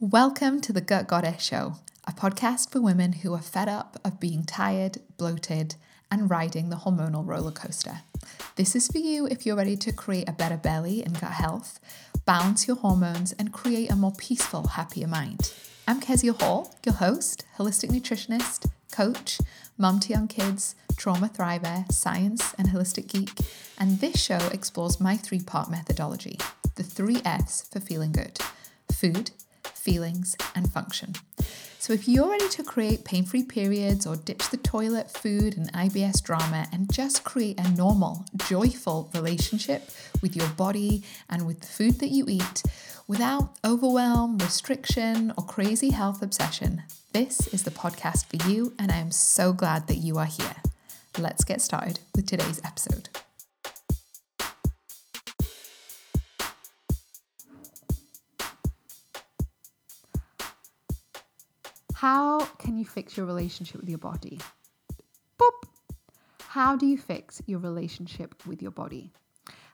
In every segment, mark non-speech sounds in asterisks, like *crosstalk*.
Welcome to the Gut Goddess Show, a podcast for women who are fed up of being tired, bloated, and riding the hormonal roller coaster. This is for you if you're ready to create a better belly and gut health, balance your hormones, and create a more peaceful, happier mind. I'm Kezia Hall, your host, holistic nutritionist, coach, mum to young kids, trauma thriver, science, and holistic geek. And this show explores my three part methodology the three F's for feeling good food, feelings, and function. So, if you're ready to create pain free periods or ditch the toilet, food, and IBS drama and just create a normal, joyful relationship with your body and with the food that you eat without overwhelm, restriction, or crazy health obsession, this is the podcast for you, and I am so glad that you are here. Let's get started with today's episode. How can you fix your relationship with your body? Boop. How do you fix your relationship with your body?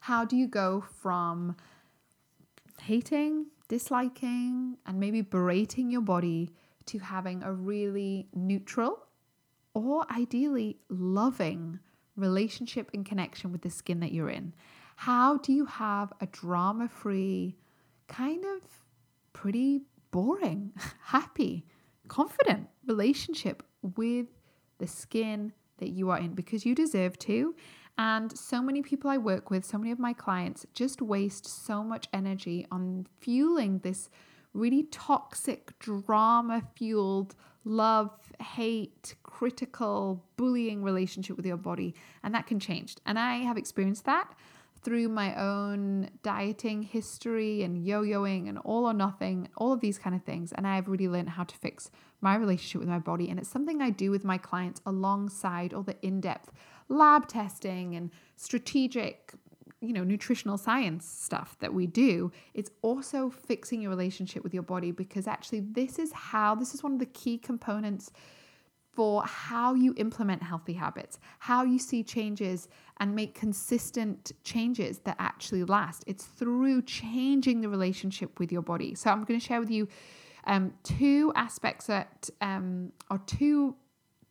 How do you go from hating, disliking, and maybe berating your body to having a really neutral or ideally loving relationship and connection with the skin that you're in? How do you have a drama free, kind of pretty boring, *laughs* happy, confident relationship with the skin that you are in because you deserve to. And so many people I work with, so many of my clients just waste so much energy on fueling this really toxic, drama fueled love, hate, critical, bullying relationship with your body. And that can change. And I have experienced that through my own dieting history and yo yoing and all or nothing, all of these kind of things. And I've really learned how to fix my relationship with my body. And it's something I do with my clients alongside all the in depth lab testing and strategic you know nutritional science stuff that we do it's also fixing your relationship with your body because actually this is how this is one of the key components for how you implement healthy habits, how you see changes and make consistent changes that actually last. It's through changing the relationship with your body. So, I'm going to share with you um, two aspects that um, are two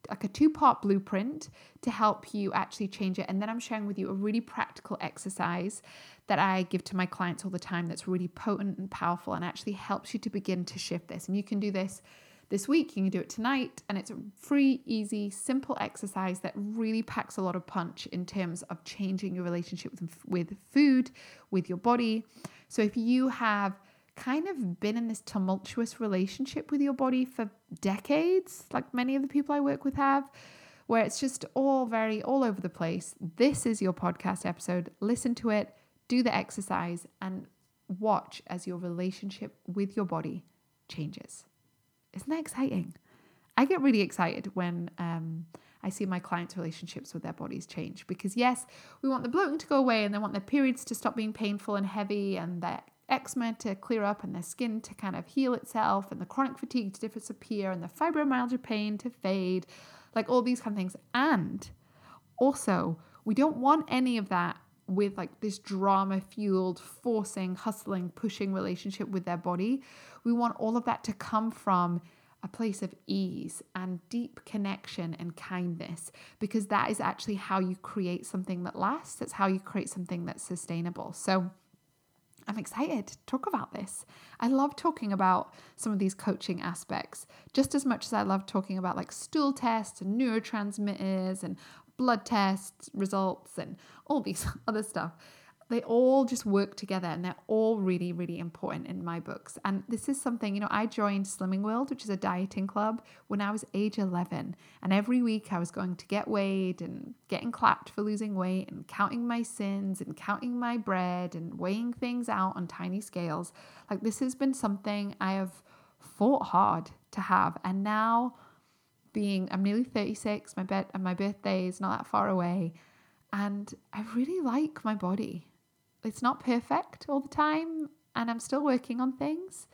like a two part blueprint to help you actually change it. And then I'm sharing with you a really practical exercise that I give to my clients all the time that's really potent and powerful and actually helps you to begin to shift this. And you can do this this week. You can do it tonight, and it's a free, easy, simple exercise that really packs a lot of punch in terms of changing your relationship with, with food, with your body. So if you have kind of been in this tumultuous relationship with your body for decades, like many of the people I work with have, where it's just all very all over the place. This is your podcast episode. Listen to it, do the exercise, and watch as your relationship with your body changes. Isn't that exciting? I get really excited when um, I see my clients' relationships with their bodies change because, yes, we want the bloating to go away and they want their periods to stop being painful and heavy and their eczema to clear up and their skin to kind of heal itself and the chronic fatigue to disappear and the fibromyalgia pain to fade, like all these kind of things. And also, we don't want any of that with like this drama fueled, forcing, hustling, pushing relationship with their body. We want all of that to come from a place of ease and deep connection and kindness because that is actually how you create something that lasts. That's how you create something that's sustainable. So, I'm excited to talk about this. I love talking about some of these coaching aspects just as much as I love talking about like stool tests and neurotransmitters and blood tests results and all these *laughs* other stuff. They all just work together and they're all really really important in my books. And this is something you know i joined slimming world which is a dieting club when i was age 11 and every week i was going to get weighed and getting clapped for losing weight and counting my syns and counting my bread and weighing things out on tiny scales. Like this has been something i have fought hard to have. And now being I'm nearly 36, my bet and my birthday is not that far away. And I really like my body. It's not perfect all the time, and I'm still working on things.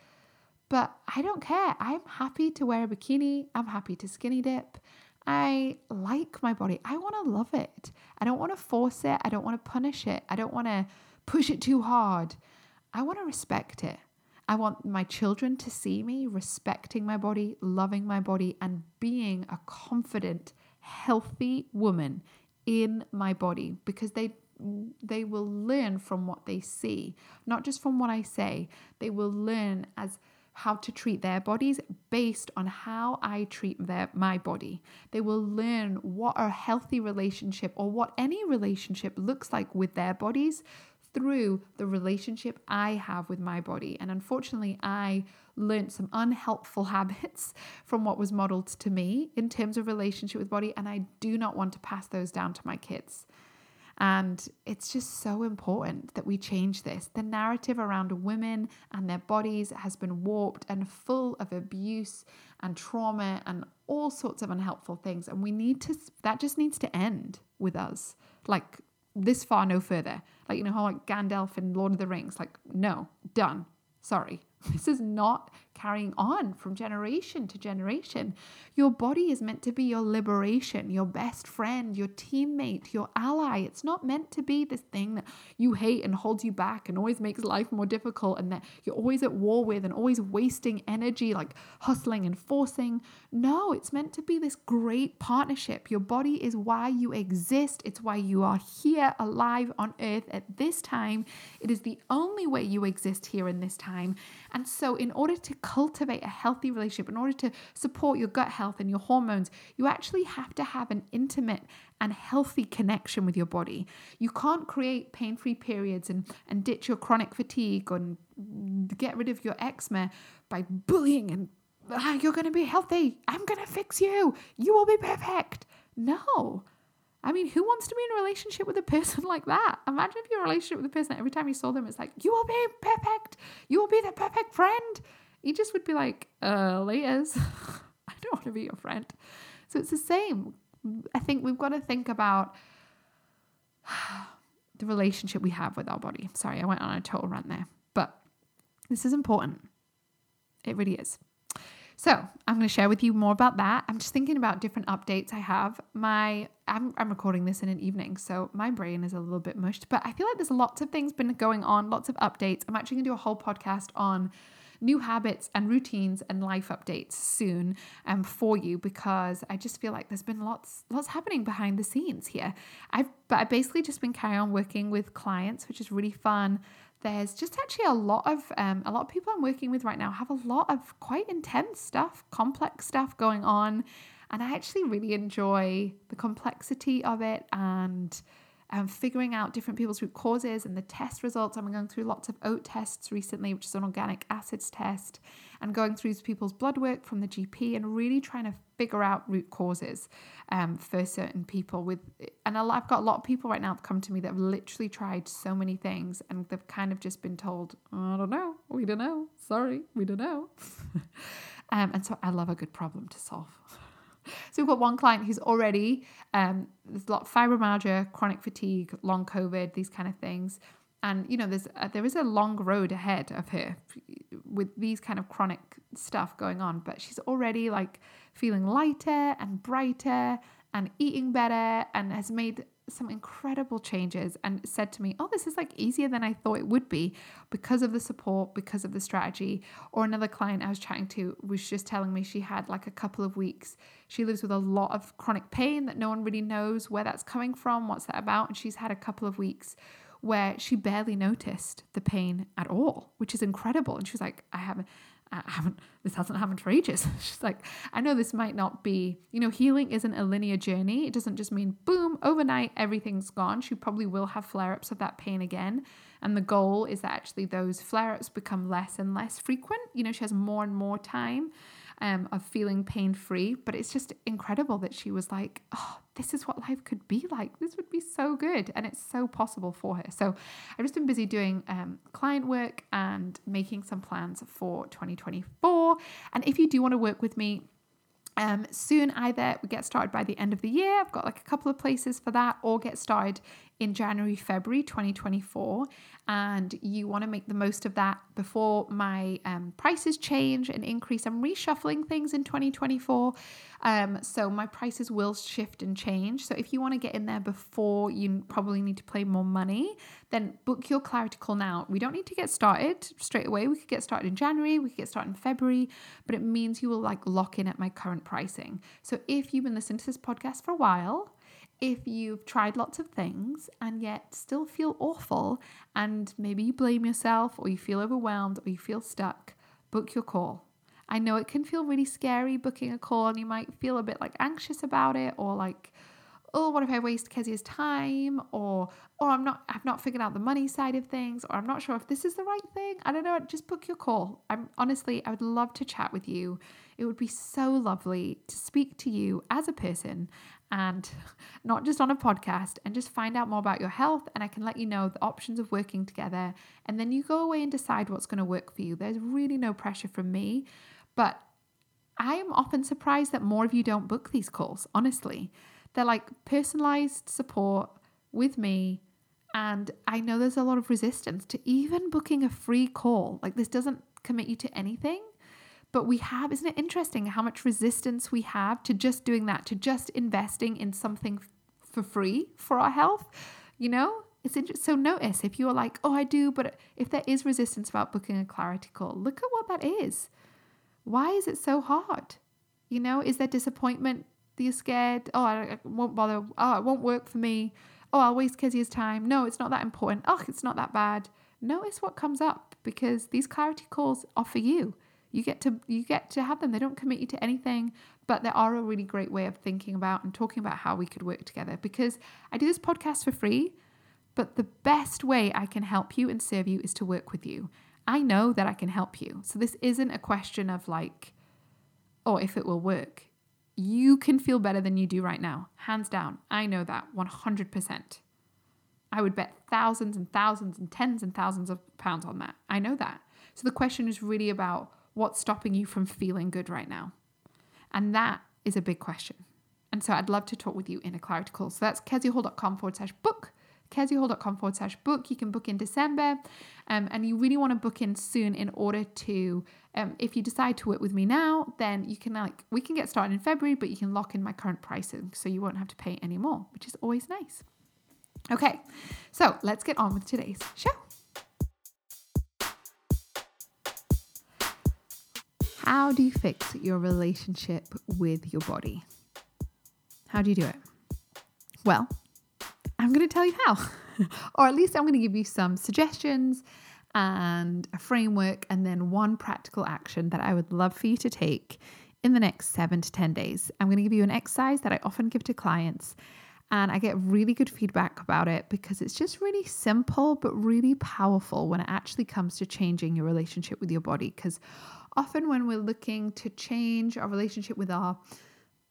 But I don't care. I'm happy to wear a bikini. I'm happy to skinny dip. I like my body. I want to love it. I don't want to force it. I don't want to punish it. I don't want to push it too hard. I want to respect it. I want my children to see me respecting my body, loving my body, and being a confident, healthy woman in my body because they they will learn from what they see, not just from what I say. They will learn as how to treat their bodies based on how I treat their my body. They will learn what a healthy relationship or what any relationship looks like with their bodies through the relationship I have with my body. And unfortunately, I learned some unhelpful *laughs* habits from what was modeled to me in terms of relationship with body, and I do not want to pass those down to my kids. And it's just so important that we change this. The narrative around women and their bodies has been warped and full of abuse and trauma and all sorts of unhelpful things. And we need to, that just needs to end with us. Like this far, no further. Like, you know, how like Gandalf in Lord of the Rings, like, no, done. Sorry. *laughs* This is not carrying on from generation to generation. Your body is meant to be your liberation, your best friend, your teammate, your ally. It's not meant to be this thing that you hate and holds you back and always makes life more difficult and that you're always at war with and always wasting energy, like hustling and forcing. No, it's meant to be this great partnership. Your body is why you exist, it's why you are here alive on earth at this time. It is the only way you exist here in this time. And so, in order to cultivate a healthy relationship, in order to support your gut health and your hormones, you actually have to have an intimate and healthy connection with your body. You can't create pain free periods and, and ditch your chronic fatigue and get rid of your eczema by bullying and ah, you're going to be healthy. I'm going to fix you. You will be perfect. No. I mean, who wants to be in a relationship with a person *laughs* like that? Imagine if a relationship with a person every time you saw them, it's like, you will be perfect. You will be the perfect friend. Just would be like, uh, layers. *laughs* I don't want to be your friend. So it's the same. I think we've got to think about *sighs* the relationship we have with our body. Sorry, I went on a total rant there, but this is important. It really is. So I'm going to share with you more about that. I'm just thinking about different updates I have. My I'm, I'm recording this in an evening, so my brain is a little bit mushed, but I feel like there's lots of things been going on, lots of updates. I'm actually going to do a whole podcast on new habits and routines and life updates soon um, for you because I just feel like there's been lots lots happening behind the scenes here. I've but I've basically just been carrying on working with clients, which is really fun there's just actually a lot of um, a lot of people I'm working with right now have a lot of quite intense stuff, complex stuff going on, and I actually really enjoy the complexity of it and um, figuring out different people's root causes and the test results. I'm going through lots of OAT tests recently, which is an organic acids test, and going through people's blood work from the GP and really trying to figure out root causes um, for certain people. With and I've got a lot of people right now that come to me that have literally tried so many things and they've kind of just been told, I don't know, we don't know, sorry, we don't know. *laughs* um, and so I love a good problem to solve. *laughs* So we've got one client who's already um, there's a lot of fibromyalgia, chronic fatigue, long COVID, these kind of things, and you know there's a, there is a long road ahead of her with these kind of chronic stuff going on. But she's already like feeling lighter and brighter and eating better and has made some incredible changes and said to me, Oh, this is like easier than I thought it would be because of the support, because of the strategy. Or another client I was chatting to was just telling me she had like a couple of weeks. She lives with a lot of chronic pain that no one really knows where that's coming from, what's that about. And she's had a couple of weeks where she barely noticed the pain at all, which is incredible. And she was like, I haven't. I haven't, this hasn't happened for ages. *laughs* She's like, I know this might not be, you know, healing isn't a linear journey. It doesn't just mean boom, overnight, everything's gone. She probably will have flare ups of that pain again. And the goal is that actually those flare ups become less and less frequent. You know, she has more and more time um, of feeling pain free. But it's just incredible that she was like, oh, this is what life could be like. This would be so good. And it's so possible for her. So I've just been busy doing um, client work and making some plans for 2024. And if you do want to work with me, Um, soon, either we get started by the end of the year, I've got like a couple of places for that, or get started in January, February 2024. And you want to make the most of that before my um, prices change and increase. I'm reshuffling things in 2024. Um, so my prices will shift and change. So if you want to get in there before you probably need to pay more money, then book your clarity call now. We don't need to get started straight away. We could get started in January, we could get started in February, but it means you will like lock in at my current pricing. So if you've been listening to this podcast for a while, if you've tried lots of things and yet still feel awful and maybe you blame yourself or you feel overwhelmed or you feel stuck, book your call. I know it can feel really scary booking a call and you might feel a bit like anxious about it or like, oh, what if I waste Kezia's time? Or or I'm not I've not figured out the money side of things, or I'm not sure if this is the right thing. I don't know. Just book your call. I'm honestly, I would love to chat with you. It would be so lovely to speak to you as a person and *laughs* not just on a podcast and just find out more about your health and I can let you know the options of working together and then you go away and decide what's going to work for you. There's really no pressure from me, but I am often surprised that more of you don't book these calls, honestly. They're like personalized support with me and I know there's a lot of resistance to even booking a free call. Like this doesn't commit you to anything. But we have, isn't it interesting how much resistance we have to just doing that, to just investing in something for free for our health? You know, it's interesting. So notice if you're like, oh, I do, but if there is resistance about booking a clarity call, look at what that is. Why is it so hard? You know, is there disappointment? You're scared? Oh, I, I won't bother. Oh, it won't work for me. Oh, I'll waste Kezia's time. No, it's not that important. Oh, it's not that bad. Notice what comes up because these clarity calls are for you. You get to you get to have them. They don't commit you to anything, but they are a really great way of thinking about and talking about how we could work together because I do this podcast for free, but the best way I can help you and serve you is to work with you. I know that I can help you. So this isn't a question of like oh, if it will work. You can feel better than you do right now. Hands down. I know that 100%. I would bet thousands and thousands and tens and thousands of pounds on that. I know that. So the question is really about what's stopping you from feeling good right now? And that is a big question. And so I'd love to talk with you in a clarity call. So that's keziahall.com forward slash book. keziahall.com forward slash book. You can book in December. Um, and you really want to book in soon in order to, um, if you decide to work with me now, then you can like, we can get started in February, but you can lock in my current pricing. So you won't have to pay any more, which is always nice. Okay, so let's get on with today's show. How do you fix your relationship with your body? How do you do it? Well, I'm going to tell you how, *laughs* or at least I'm going to give you some suggestions and a framework, and then one practical action that I would love for you to take in the next seven to 10 days. I'm going to give you an exercise that I often give to clients, and I get really good feedback about it because it's just really simple but really powerful when it actually comes to changing your relationship with your body. Because often when we're looking to change our relationship with our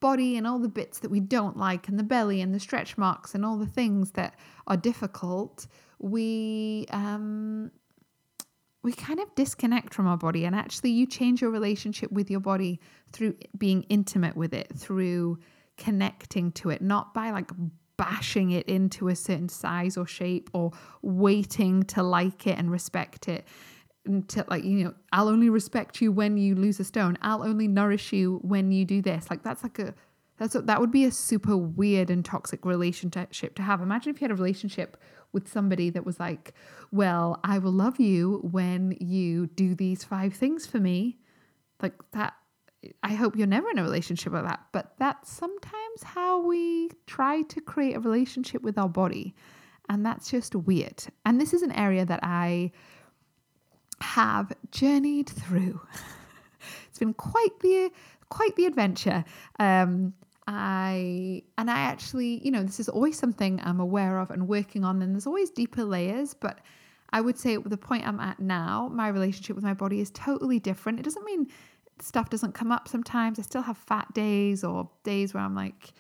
body and all the bits that we don't like and the belly and the stretch marks and all the things that are difficult we um we kind of disconnect from our body and actually you change your relationship with your body through being intimate with it through connecting to it not by like bashing it into a certain size or shape or waiting to like it and respect it. Mm, to like you know i'll only respect you when you lose a stone. I'll only nourish you when you do this. Like that's like a that's a, that would be a super weird and toxic relationship to have. Imagine if you had a relationship with somebody that was like well i will love you when you do these five things for me like that i hope you're never in a relationship like that but that's sometimes how we try to create a relationship with our body and that's just weird and this is an area that i have journeyed through. *laughs* it's been quite the quite the adventure. Um, I and I actually, you know, this is always something I'm aware of and working on, and there's always deeper layers. But I would say the point I'm at now, my relationship with my body is totally different. It doesn't mean stuff doesn't come up sometimes. I still have fat days or days where I'm like,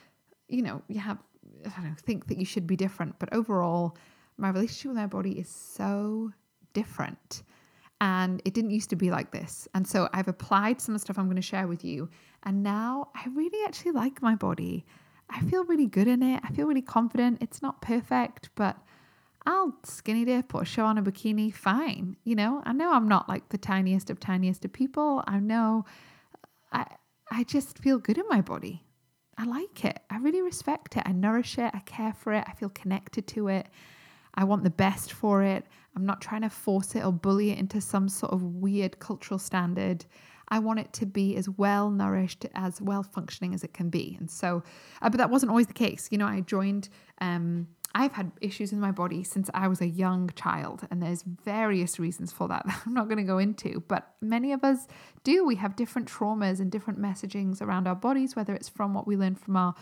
you know, you have I don't know, think that you should be different. But overall, my relationship with my body is so different. And it didn't used to be like this. And so I've applied some of the stuff I'm going to share with you. And now I really actually like my body. I feel really good in it. I feel really confident. It's not perfect, but I'll skinny dip or show on a bikini, fine. You know, I know I'm not like the tiniest of tiniest of people. I know I I just feel good in my body. I like it. I really respect it. I nourish it. I care for it. I feel connected to it. I want the best for it. I'm not trying to force it or bully it into some sort of weird cultural standard. I want it to be as well nourished, as well functioning as it can be. And so, uh, but that wasn't always the case. You know, I joined um, I've had issues in my body since I was a young child, and there's various reasons for that *laughs* that I'm not going to go into, but many of us do. We have different traumas and different messagings around our bodies, whether it's from what we learned from our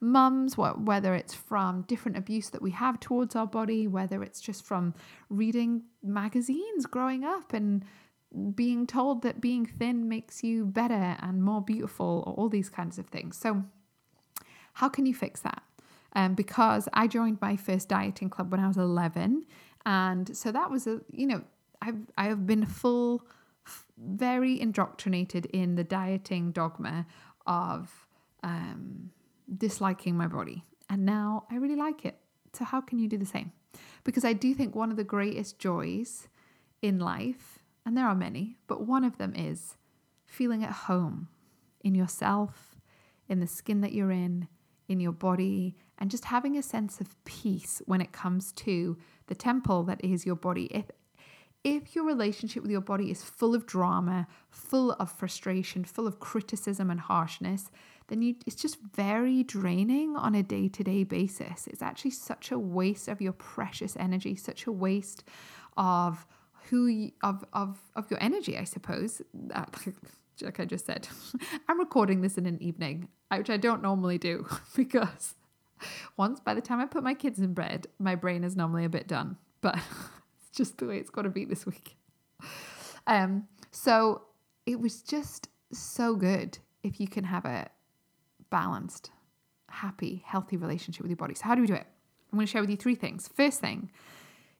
mums, whether it's from different abuse that we have towards our body, whether it's just from reading magazines growing up and being told that being thin makes you better and more beautiful, or all these kinds of things. So, how can you fix that? um, because I joined my first dieting club when I was 11. And so that was a, you know, I've, I have been full, very indoctrinated in the dieting dogma of um, disliking my body. And now I really like it. So, how can you do the same? Because I do think one of the greatest joys in life, and there are many, but one of them is feeling at home in yourself, in the skin that you're in, in your body, and just having a sense of peace when it comes to the temple that is your body. If if your relationship with your body is full of drama, full of frustration, full of criticism and harshness, then you it's just very draining on a day-to-day basis. It's actually such a waste of your precious energy, such a waste of who you, of of of your energy, I suppose. *laughs* like I just said, *laughs* I'm recording this in an evening, which I don't normally do *laughs* because once by the time I put my kids in bed, my brain is normally a bit done, but it's just the way it's got to be this week. Um, so it was just so good if you can have a balanced, happy, healthy relationship with your body. So how do we do it? I'm going to share with you three things. First thing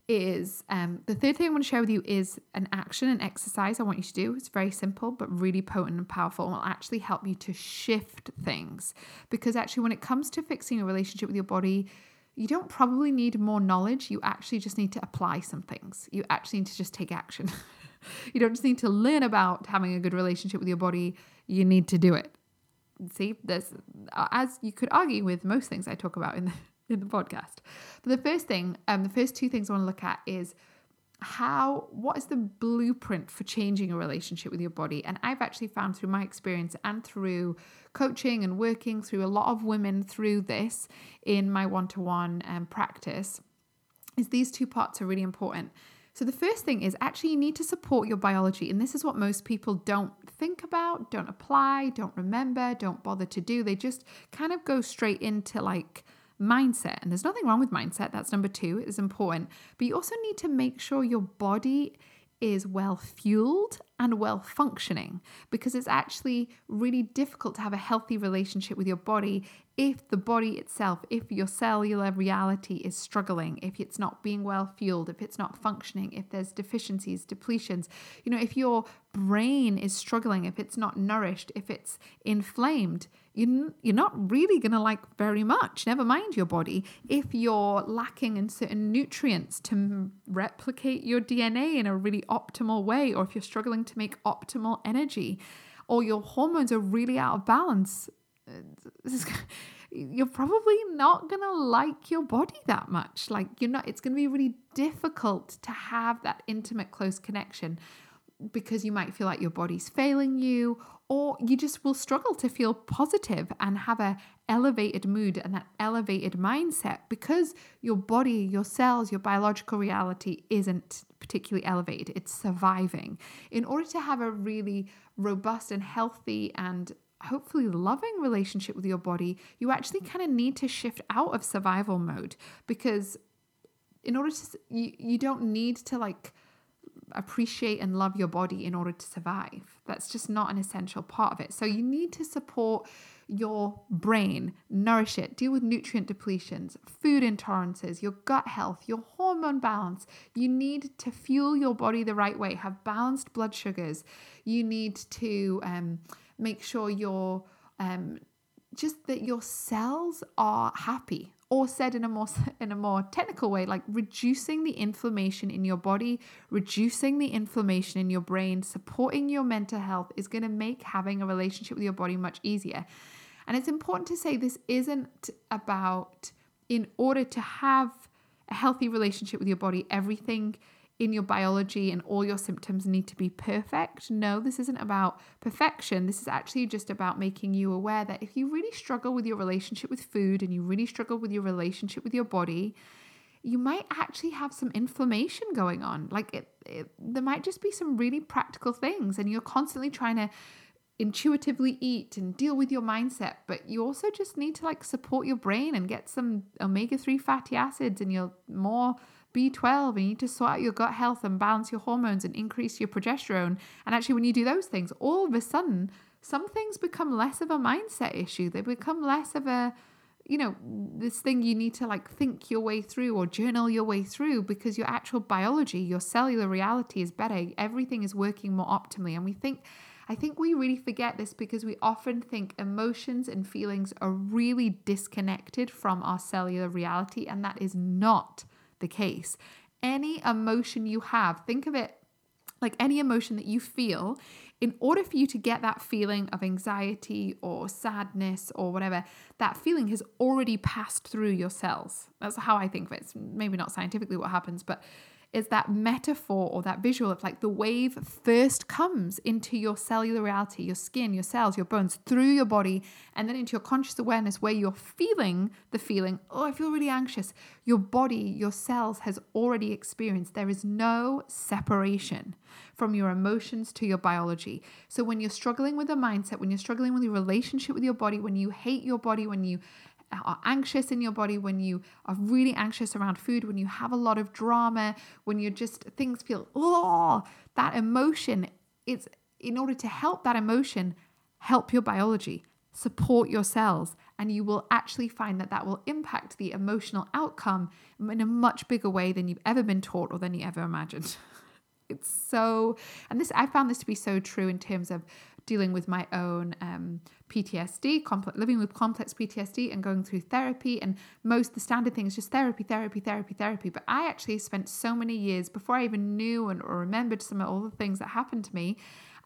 is um, the third thing I want to share with you is an action, an exercise I want you to do. It's very simple, but really potent and powerful and will actually help you to shift things. Because actually, when it comes to fixing a relationship with your body, you don't probably need more knowledge. You actually just need to apply some things. You actually need to just take action. *laughs* you don't just need to learn about having a good relationship with your body, you need to do it. See, there's, as you could argue with most things I talk about in the in the podcast. But the first thing, um, the first two things I want to look at is how what is the blueprint for changing a relationship with your body? And i've actually found through my experience and through coaching and working through a lot of women through this in my one-to-one um, practice is these two parts are really important. So the first thing is actually you need to support your biology and this is what most people don't think about don't apply don't remember don't bother to do. They just kind of go straight into like mindset. And there's nothing wrong with mindset. That's number two, it is important. But you also need to make sure your body is well fueled and well functioning because it's actually really difficult to have a healthy relationship with your body if the body itself, if your cellular reality is struggling, if it's not being well fueled, if it's not functioning, if there's deficiencies, depletions, you know, if your brain is struggling, if it's not nourished, if it's inflamed, you, you're not really going to like very much, never mind your body, if you're lacking in certain nutrients to replicate your DNA in a really optimal way, or if you're struggling to make optimal energy, or your hormones are really out of balance uh, *laughs* you're probably not to like your body that much. Like, you're not, it's to be really difficult to have that intimate, close connection because you might feel like your body's failing you or you just will struggle to feel positive and have a elevated mood and that elevated mindset because your body your cells your biological reality isn't particularly elevated. It's surviving. In order to have a really robust and healthy and hopefully loving relationship with your body, you actually kind of need to shift out of survival mode because in order to you, you don't need to like appreciate and love your body in order to survive. That's just not an essential part of it. So you need to support your brain, nourish it, deal with nutrient depletions, food intolerances, your gut health, your hormone balance. You need to fuel your body the right way, have balanced blood sugars. You need to um, make sure you're um, just that your cells are happy or said in a more in a more technical way like reducing the inflammation in your body reducing the inflammation in your brain supporting your mental health is going to make having a relationship with your body much easier. And it's important to say this isn't about in order to have a healthy relationship with your body everything in your biology and all your symptoms need to be perfect. No, this isn't about perfection. This is actually just about making you aware that if you really struggle with your relationship with food and you really struggle with your relationship with your body, you might actually have some inflammation going on. Like it, it there might just be some really practical things and you're constantly trying to intuitively eat and deal with your mindset but you also just need to like support your brain and get some omega-3 fatty acids and your more B12 and you need to sort out your gut health and balance your hormones and increase your progesterone. And actually, when you do those things, all of a sudden, some things become less of a mindset issue. They become less of a, you know, this thing you need to like think your way through or journal your way through because your actual biology, your cellular reality is better. Everything is working more optimally. And we think, I think we really forget this because we often think emotions and feelings are really disconnected from our cellular reality, and that is not the case. Any emotion you have, think of it like any emotion that you feel, in order for you to get that feeling of anxiety or sadness or whatever, that feeling has already passed through your cells. That's how I think of it. It's maybe not scientifically what happens, but is that metaphor or that visual of like the wave first comes into your cellular reality, your skin, your cells, your bones, through your body, and then into your conscious awareness where you're feeling the feeling, oh, I feel really anxious. Your body, your cells has already experienced. There is no separation from your emotions to your biology. So when you're struggling with a mindset, when you're struggling with your relationship with your body, when you hate your body, when you are anxious in your body, when you are really anxious around food, when you have a lot of drama, when you're just things feel, oh, that emotion, it's in order to help that emotion, help your biology, support your cells, and you will actually find that that will impact the emotional outcome in a much bigger way than you've ever been taught or than you ever imagined. *laughs* it's so, and this, I found this to be so true in terms of dealing with my own um, PTSD, living with complex PTSD, and going through therapy. And most the standard thing is just therapy, therapy, therapy, therapy. But I actually spent so many years before I even knew and or remembered some of all the things that happened to me.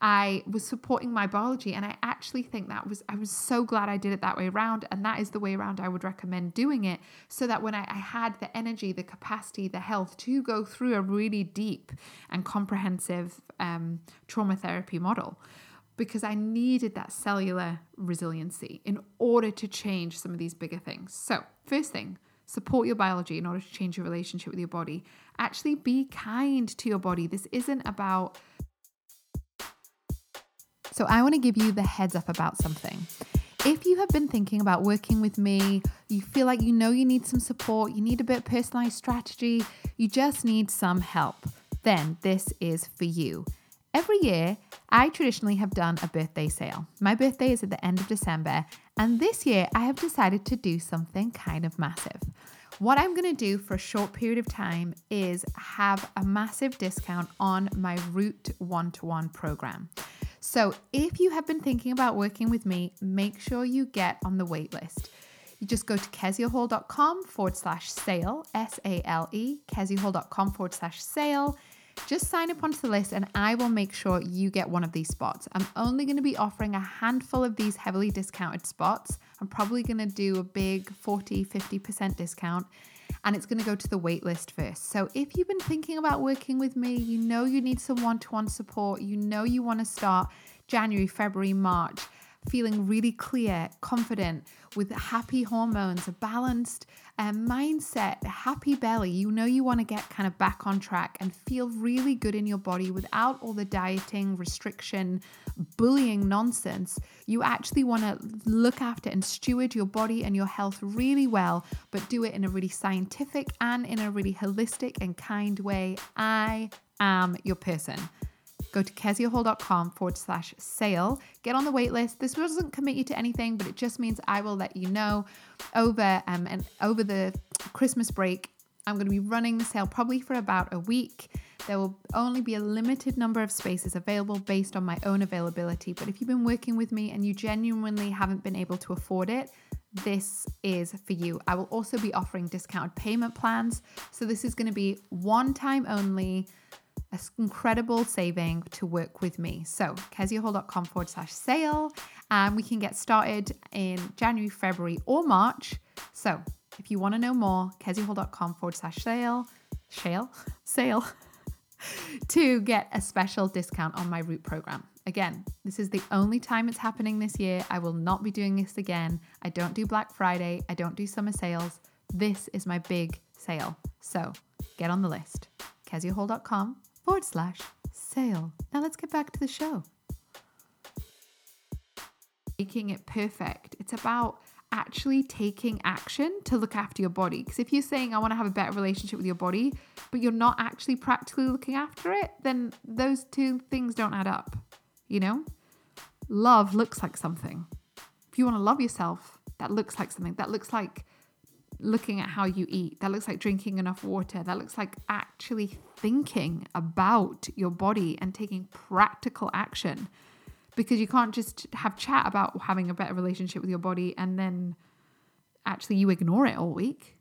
I was supporting my biology, and I actually think that was I was so glad I did it that way around, and that is the way around I would recommend doing it, so that when I, I had the energy, the capacity, the health to go through a really deep and comprehensive um, trauma therapy model because I needed that cellular resiliency in order to change some of these bigger things. So, first thing, support your biology in order to change your relationship with your body. Actually, be kind to your body. This isn't about. So, I want to give you the heads up about something. If you have been thinking about working with me, you feel like you know you need some support, you need a bit of personalized strategy, you just need some help, then this is for you. Every year, I traditionally have done a birthday sale. My birthday is at the end of December, and this year I have decided to do something kind of massive. What I'm going to do for a short period of time is have a massive discount on my Root one to one program. So, if you have been thinking about working with me, make sure you get on the waitlist. You just go to keziahall.com forward slash sale, S A L E, keziahall.com forward slash sale. Just sign up onto the list and I will make sure you get one of these spots. I'm only going to be offering a handful of these heavily discounted spots. I'm probably going to do a big 40, 50% discount and it's going to go to the waitlist first. So if you've been thinking about working with me, you know you need some one to one support, you know you want to start January, February, March feeling really clear, confident, with happy hormones, a balanced uh, mindset, happy belly. You know, you want to get kind of back on track and feel really good in your body without all the dieting, restriction, bullying nonsense. You actually want to look after and steward your body and your health really well, but do it in a really scientific and in a really holistic and kind way. I am your person. Go to keziahall.com forward slash sale. Get on the wait list. This doesn't commit you to anything, but it just means I will let you know over um, and over the Christmas break. I'm going to be running the sale probably for about a week. There will only be a limited number of spaces available based on my own availability. But if you've been working with me and you genuinely haven't been able to afford it, this is for you. I will also be offering discounted payment plans. So this is going to be one time only, an incredible saving to work with me. So keziahall.com forward slash sale. And we can get started in January, February, or March. So if you want to know more, keziahall.com forward slash sale, sale, *laughs* sale, *laughs* to get a special discount on my root program. Again, this is the only time it's happening this year. I will not be doing this again. I don't do Black Friday, I don't do summer sales. This is my big sale. So get on the list. keziahall.com forward slash sale. Now let's get back to the show. Making it perfect. It's about actually taking action to look after your body. Because if you're saying, I want to have a better relationship with your body, but you're not actually practically looking after it, then those two things don't add up. You know? Love looks like something. If you want to love yourself, that looks like something. That looks like looking at how you eat. That looks like drinking enough water. That looks like actually thinking about your body and taking practical action. Because you can't just have chat about having a better relationship with your body and then actually you ignore it all week.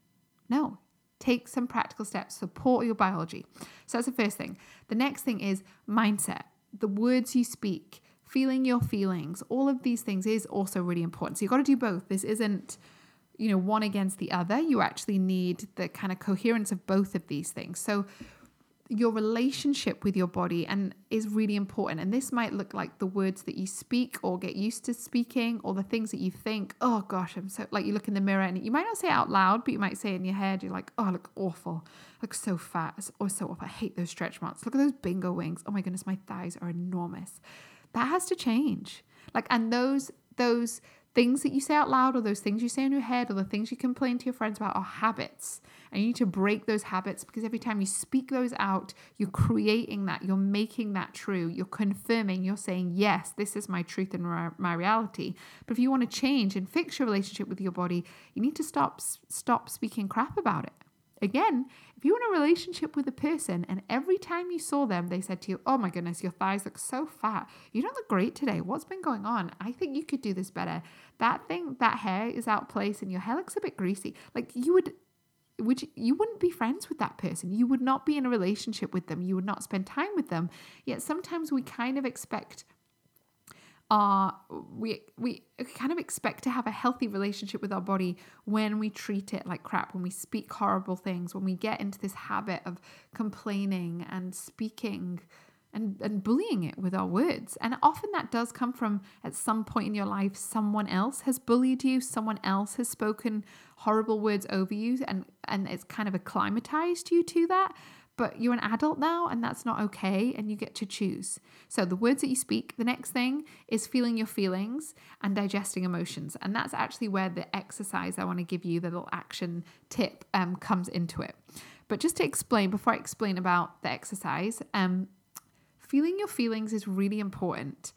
No, take some practical steps, support your biology. So that's the first thing. The next thing is mindset the words you speak, feeling your feelings, all of these things is also really important. So you've got to do both. This isn't, you know, one against the other. You actually need the kind of coherence of both of these things. So your relationship with your body and is really important. And this might look like the words that you speak or get used to speaking or the things that you think oh gosh i'm so like you look in the mirror and you might not say it out loud but you might say it in your head you're like oh I look awful. I look so fat. Or so off i hate those stretch marks. Look at those bingo wings. Oh my goodness my thighs are enormous. That has to change. Like and those those things that you say out loud or those things you say in your head or the things you complain to your friends about are habits. And you need to break those habits because every time you speak those out, you're creating that, you're making that true, you're confirming, you're saying, yes, this is my truth and my reality. But if you want to change and fix your relationship with your body, you need to stop stop speaking crap about it. Again, if you're in a relationship with a person and every time you saw them, they said to you, Oh my goodness, your thighs look so fat. You don't look great today. What's been going on? I think you could do this better. That thing, that hair is out place and your hair looks a bit greasy. Like you would which you wouldn't be friends with that person. You would not be in a relationship with them. You would not spend time with them. Yet sometimes we kind of expect are we we kind of expect to have a healthy relationship with our body when we treat it like crap when we speak horrible things when we get into this habit of complaining and speaking and, and bullying it with our words. And often that does come from at some point in your life someone else has bullied you someone else has spoken horrible words over you and and it's kind of acclimatized you to that but you're an adult now and that's not okay and you get to choose. So the words that you speak, the next thing is feeling your feelings and digesting emotions. And that's actually where the exercise I want to give you, the little action tip um, comes into it. But just to explain, before I explain about the exercise, um, feeling your feelings is really important.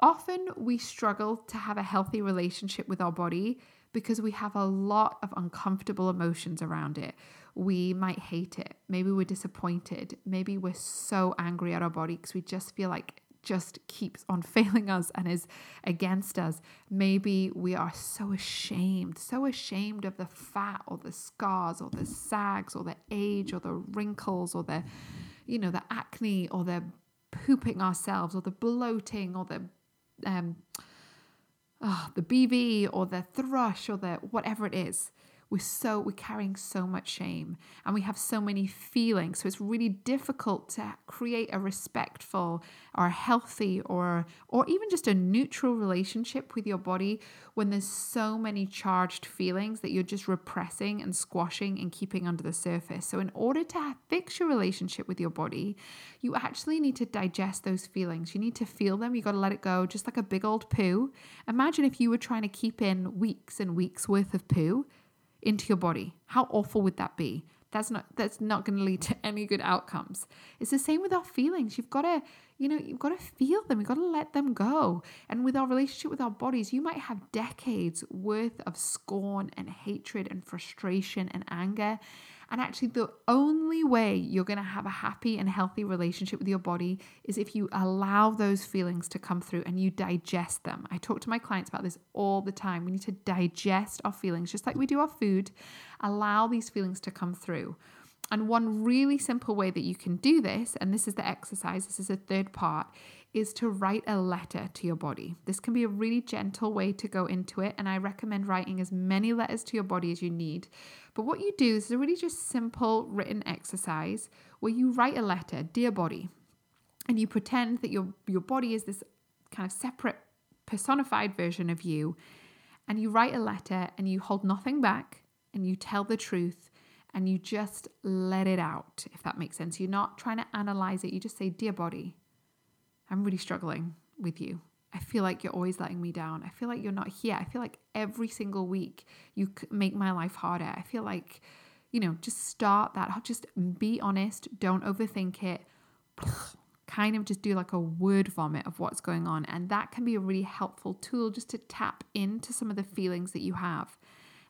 Often we struggle to have a healthy relationship with our body because we have a lot of uncomfortable emotions around it we might hate it. Maybe we're disappointed. Maybe we're so angry at our body because we just feel like just keeps on *laughs* failing us and is against us. Maybe we are so ashamed, so ashamed of the fat or the scars or the sags or the age or the wrinkles or the, you know, the acne or the pooping ourselves or the bloating or the, um, oh, the BV or the thrush or the whatever it is we're so we're carrying so much shame and we have so many feelings. So it's really difficult to create a respectful or healthy or or even just a neutral relationship with your body when there's so many charged feelings that you're just repressing and squashing and keeping under the surface. So in order to fix your relationship with your body you actually need to digest those feelings. You need to feel them. You got to let it go just like a big old poo. Imagine if you were trying to keep in weeks and weeks worth of poo into your body. How awful would that be? that's not that's not going to lead to *laughs* any good outcomes it's the same with our feelings you've got to you know you've got to feel them you've got to let them go and with our relationship with our bodies you might have decades worth of scorn and hatred and frustration and anger and actually, the only way you're going to have a happy and healthy relationship with your body is if you allow those feelings to come through and you digest them. I talk to my clients about this all the time. We need to digest our feelings, just like we do our food, allow these feelings to come through. And one really simple way that you can do this, and this is the exercise, this is a third part, is to write a letter to your body. This can be a really gentle way to go into it, and I recommend writing as many letters to your body as you need. But what you do is a really just simple written exercise where you write a letter, dear body, and you pretend that your your body is this kind of separate personified version of you, and you write a letter and you hold nothing back and you tell the truth and you just let it out, if that makes sense. You're not trying to analyze it, you just say, Dear body, I'm really struggling with you. I feel like you're always letting me down. I feel like you're not here. I feel like every single week you make my life harder. I feel like, you know, just start that. Just be honest. Don't overthink it. *sighs* Kind of just do like a word vomit of what's going on. And that can be a really helpful tool just to tap into some of the feelings that you have.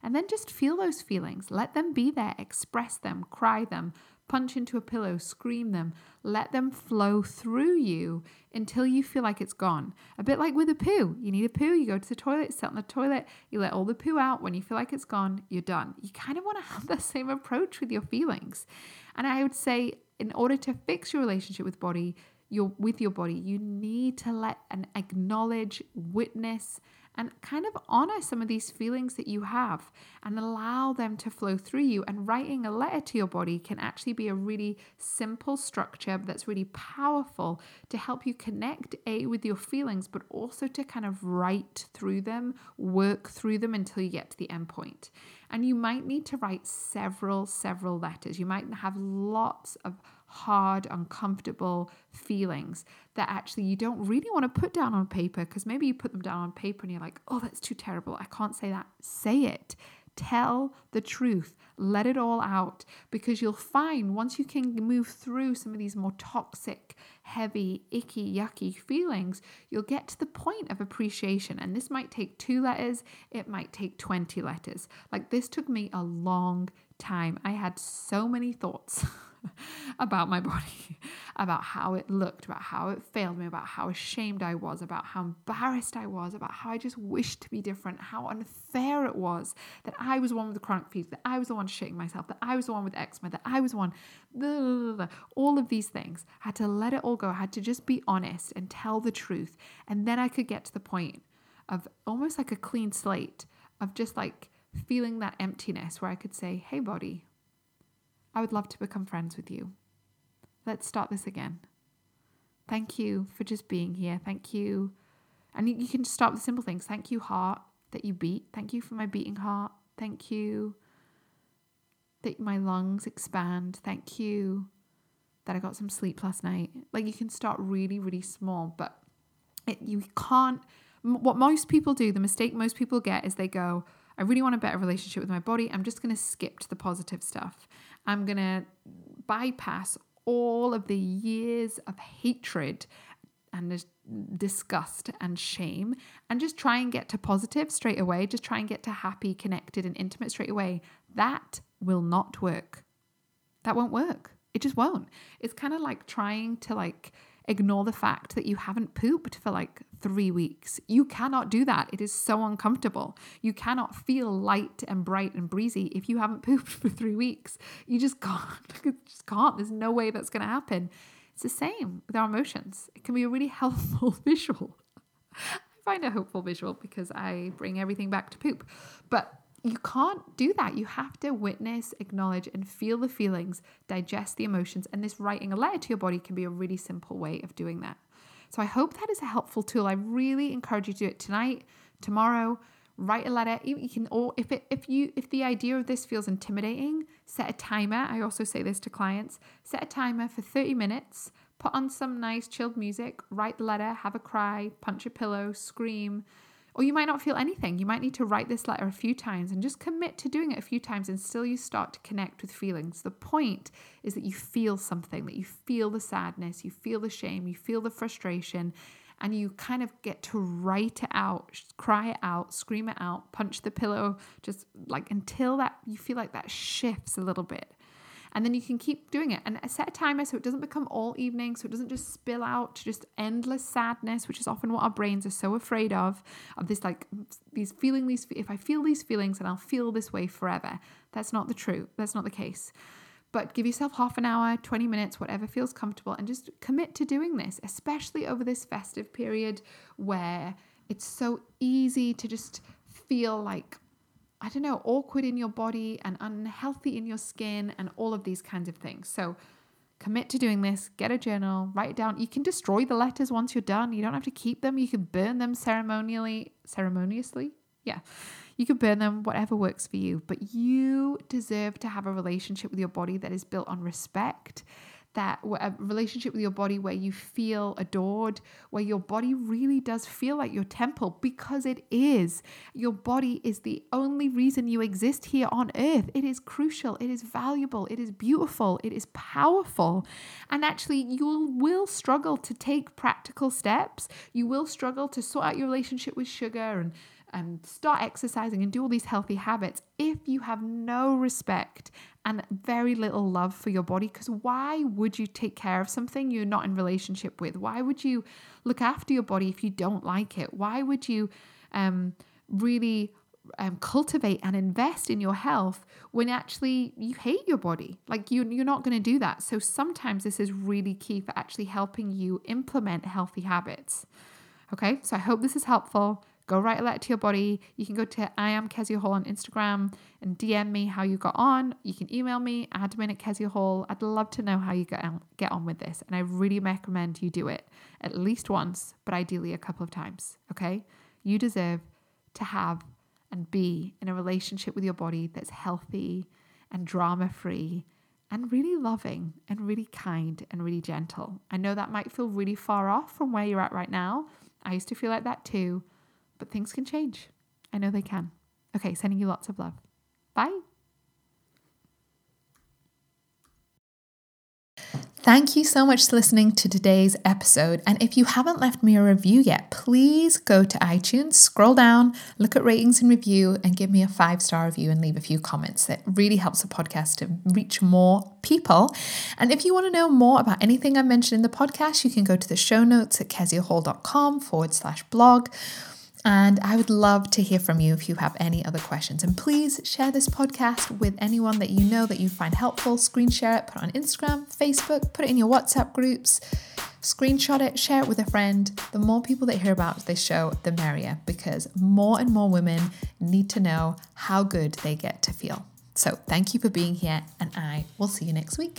And then just feel those feelings. Let them be there. Express them. Cry them punch into a pillow, scream them, let them flow through you until you feel like it's gone. A bit like with a poo. You need a poo, you go to the toilet, sit on the toilet, you let all the poo out. When you feel like it's gone, you're done. You kind of want to *laughs* have the same approach with your feelings. And I would say, in order to fix your relationship with body, your with your body, you need to let and acknowledge, witness, and kind of honor some of these feelings that you have and allow them to flow through you. And writing a letter to your body can actually be a really simple structure that's really powerful to help you connect A with your feelings, but also to kind of write through them, work through them until you get to the end point. And you might need to write several, several letters. You might have lots of hard, uncomfortable feelings that actually you don't really want to put down on paper because maybe you put them down on paper and you're like, oh, that's too terrible. I can't say that. Say it. Tell the truth. Let it all out because you'll find once you can move through some of these more toxic, heavy, icky, yucky feelings, you'll get to the point of appreciation. And this might take two letters, it might take 20 letters. Like this took me a long time. I had so many thoughts. *laughs* *laughs* about my body, *laughs* about how it looked, about how it failed me, about how ashamed I was, about how embarrassed I was, about how I just wished to be different, how unfair it was that I was the one with the chronic fatigue, that I was the one shitting myself, that I was the one with eczema, that I was the one, *laughs* blah, blah, blah, all of these things. I had to let it all go. I had to just be honest and tell the truth. And then I could get to the point of almost like a clean slate of just like feeling that emptiness where I could say, hey, body, I would love to become friends with you. Let's start this again. Thank you for just being here. Thank you. And you can just start with simple things. Thank you, heart, that you beat. Thank you for my beating heart. Thank you that my lungs expand. Thank you that I got some sleep last night. Like you can start really, really small, but it, you can't. What most people do, the mistake most people get is they go, I really want a better relationship with my body. I'm just going to skip to the positive stuff. I'm going to bypass all of the years of hatred and disgust and shame and just try and get to positive straight away. Just try and get to happy, connected, and intimate straight away. That will not work. That won't work. It just won't. It's kind of like trying to like ignore the fact that you haven't pooped for like three weeks. You cannot do that. It is so uncomfortable. You cannot feel light and bright and breezy if you haven't *laughs* pooped for three weeks. You just can't. *laughs* You just can't. There's no way that's going to happen. It's the same with our emotions. It can be a really *laughs* helpful visual. I find a hopeful visual because I bring everything back to poop. But you can't do that. You have to witness, acknowledge, and feel the feelings, digest the emotions. And this writing a letter to your body can be a really simple way of doing that. So I hope that is a helpful tool. I really encourage you to do it tonight, tomorrow. Write a letter. You can, or if it, if you, if the idea of this feels intimidating, set a timer. I also say this to clients: set a timer for thirty minutes. Put on some nice chilled music. Write the letter. Have a cry. Punch a pillow. Scream Or you might not feel anything. You might need to write this letter a few times and just commit to doing it a few times and still you start to connect with feelings. The point is that you feel something, that you feel the sadness, you feel the shame, you feel the frustration, and you kind of get to write it out, cry it out, scream it out, punch the pillow, just like until that you feel like that shifts a little bit. And then you can keep doing it and set a timer so it doesn't become all evening, so it doesn't just spill out to just endless sadness, which is often what our brains are so afraid of. Of this, like, these feeling, these, if I feel these feelings, and I'll feel this way forever. That's not the truth. That's not the case. But give yourself half an hour, 20 minutes, whatever feels comfortable, and just commit to doing this, especially over this festive period where it's so easy to just feel like I don't know, awkward in your body and unhealthy in your skin and all of these kinds of things. So commit to doing this, get a journal, write it down. You can destroy the letters once you're done. You don't have to keep them. You can burn them ceremonially, ceremoniously. Yeah. You can burn them, whatever works for you. But you deserve to have a relationship with your body that is built on respect that a relationship with your body where you feel adored, where your body really does feel like your temple because it is. Your body is the only reason you exist here on earth. It is crucial, it is valuable, it is beautiful, it is powerful. And actually, you will struggle to take practical steps. You will struggle to sort out your relationship with sugar and and start exercising and do all these healthy habits if you have no respect and very little love for your body because why would you take care of something you're not in relationship with? Why would you look after your body if you don't like it? Why would you um, really um, cultivate and invest in your health when actually you hate your body? Like you, you're not going to do that. So sometimes this is really key for actually helping you implement healthy habits. Okay? So i hope this is helpful go write a letter to your body. You can go to I am Kezia Hall on Instagram and DM me how you got on. You can email me, admin at Kezia Hall. I'd love to know how you get on, get on with this. And I really recommend you do it at least once, but ideally a couple of times. Okay? You deserve to have and be in a relationship with your body that's healthy and drama free and really loving and really kind and really gentle. I know that might feel really far off from where you're at right now. I used to feel like that too but things can change. I know they can. Okay, sending you lots of love. Bye. Thank you so much for listening to today's episode. And if you haven't left me a review yet, please go to iTunes, scroll down, look at ratings and review, and give me a five star review and leave a few comments. That really helps the podcast to reach more people. And if you want to know more about anything I mentioned in the podcast, you can go to the show notes at keziahall.com forward slash blog and I would love to hear from you if you have any other questions. And please share this podcast with anyone that you know that you find helpful. Screen share it, put it on Instagram, Facebook, put it in your WhatsApp groups, screenshot it, share it with a friend. The more people that hear about this show, the merrier, because more and more women need to know how good they get to feel. So thank you for being here, and I will see you next week.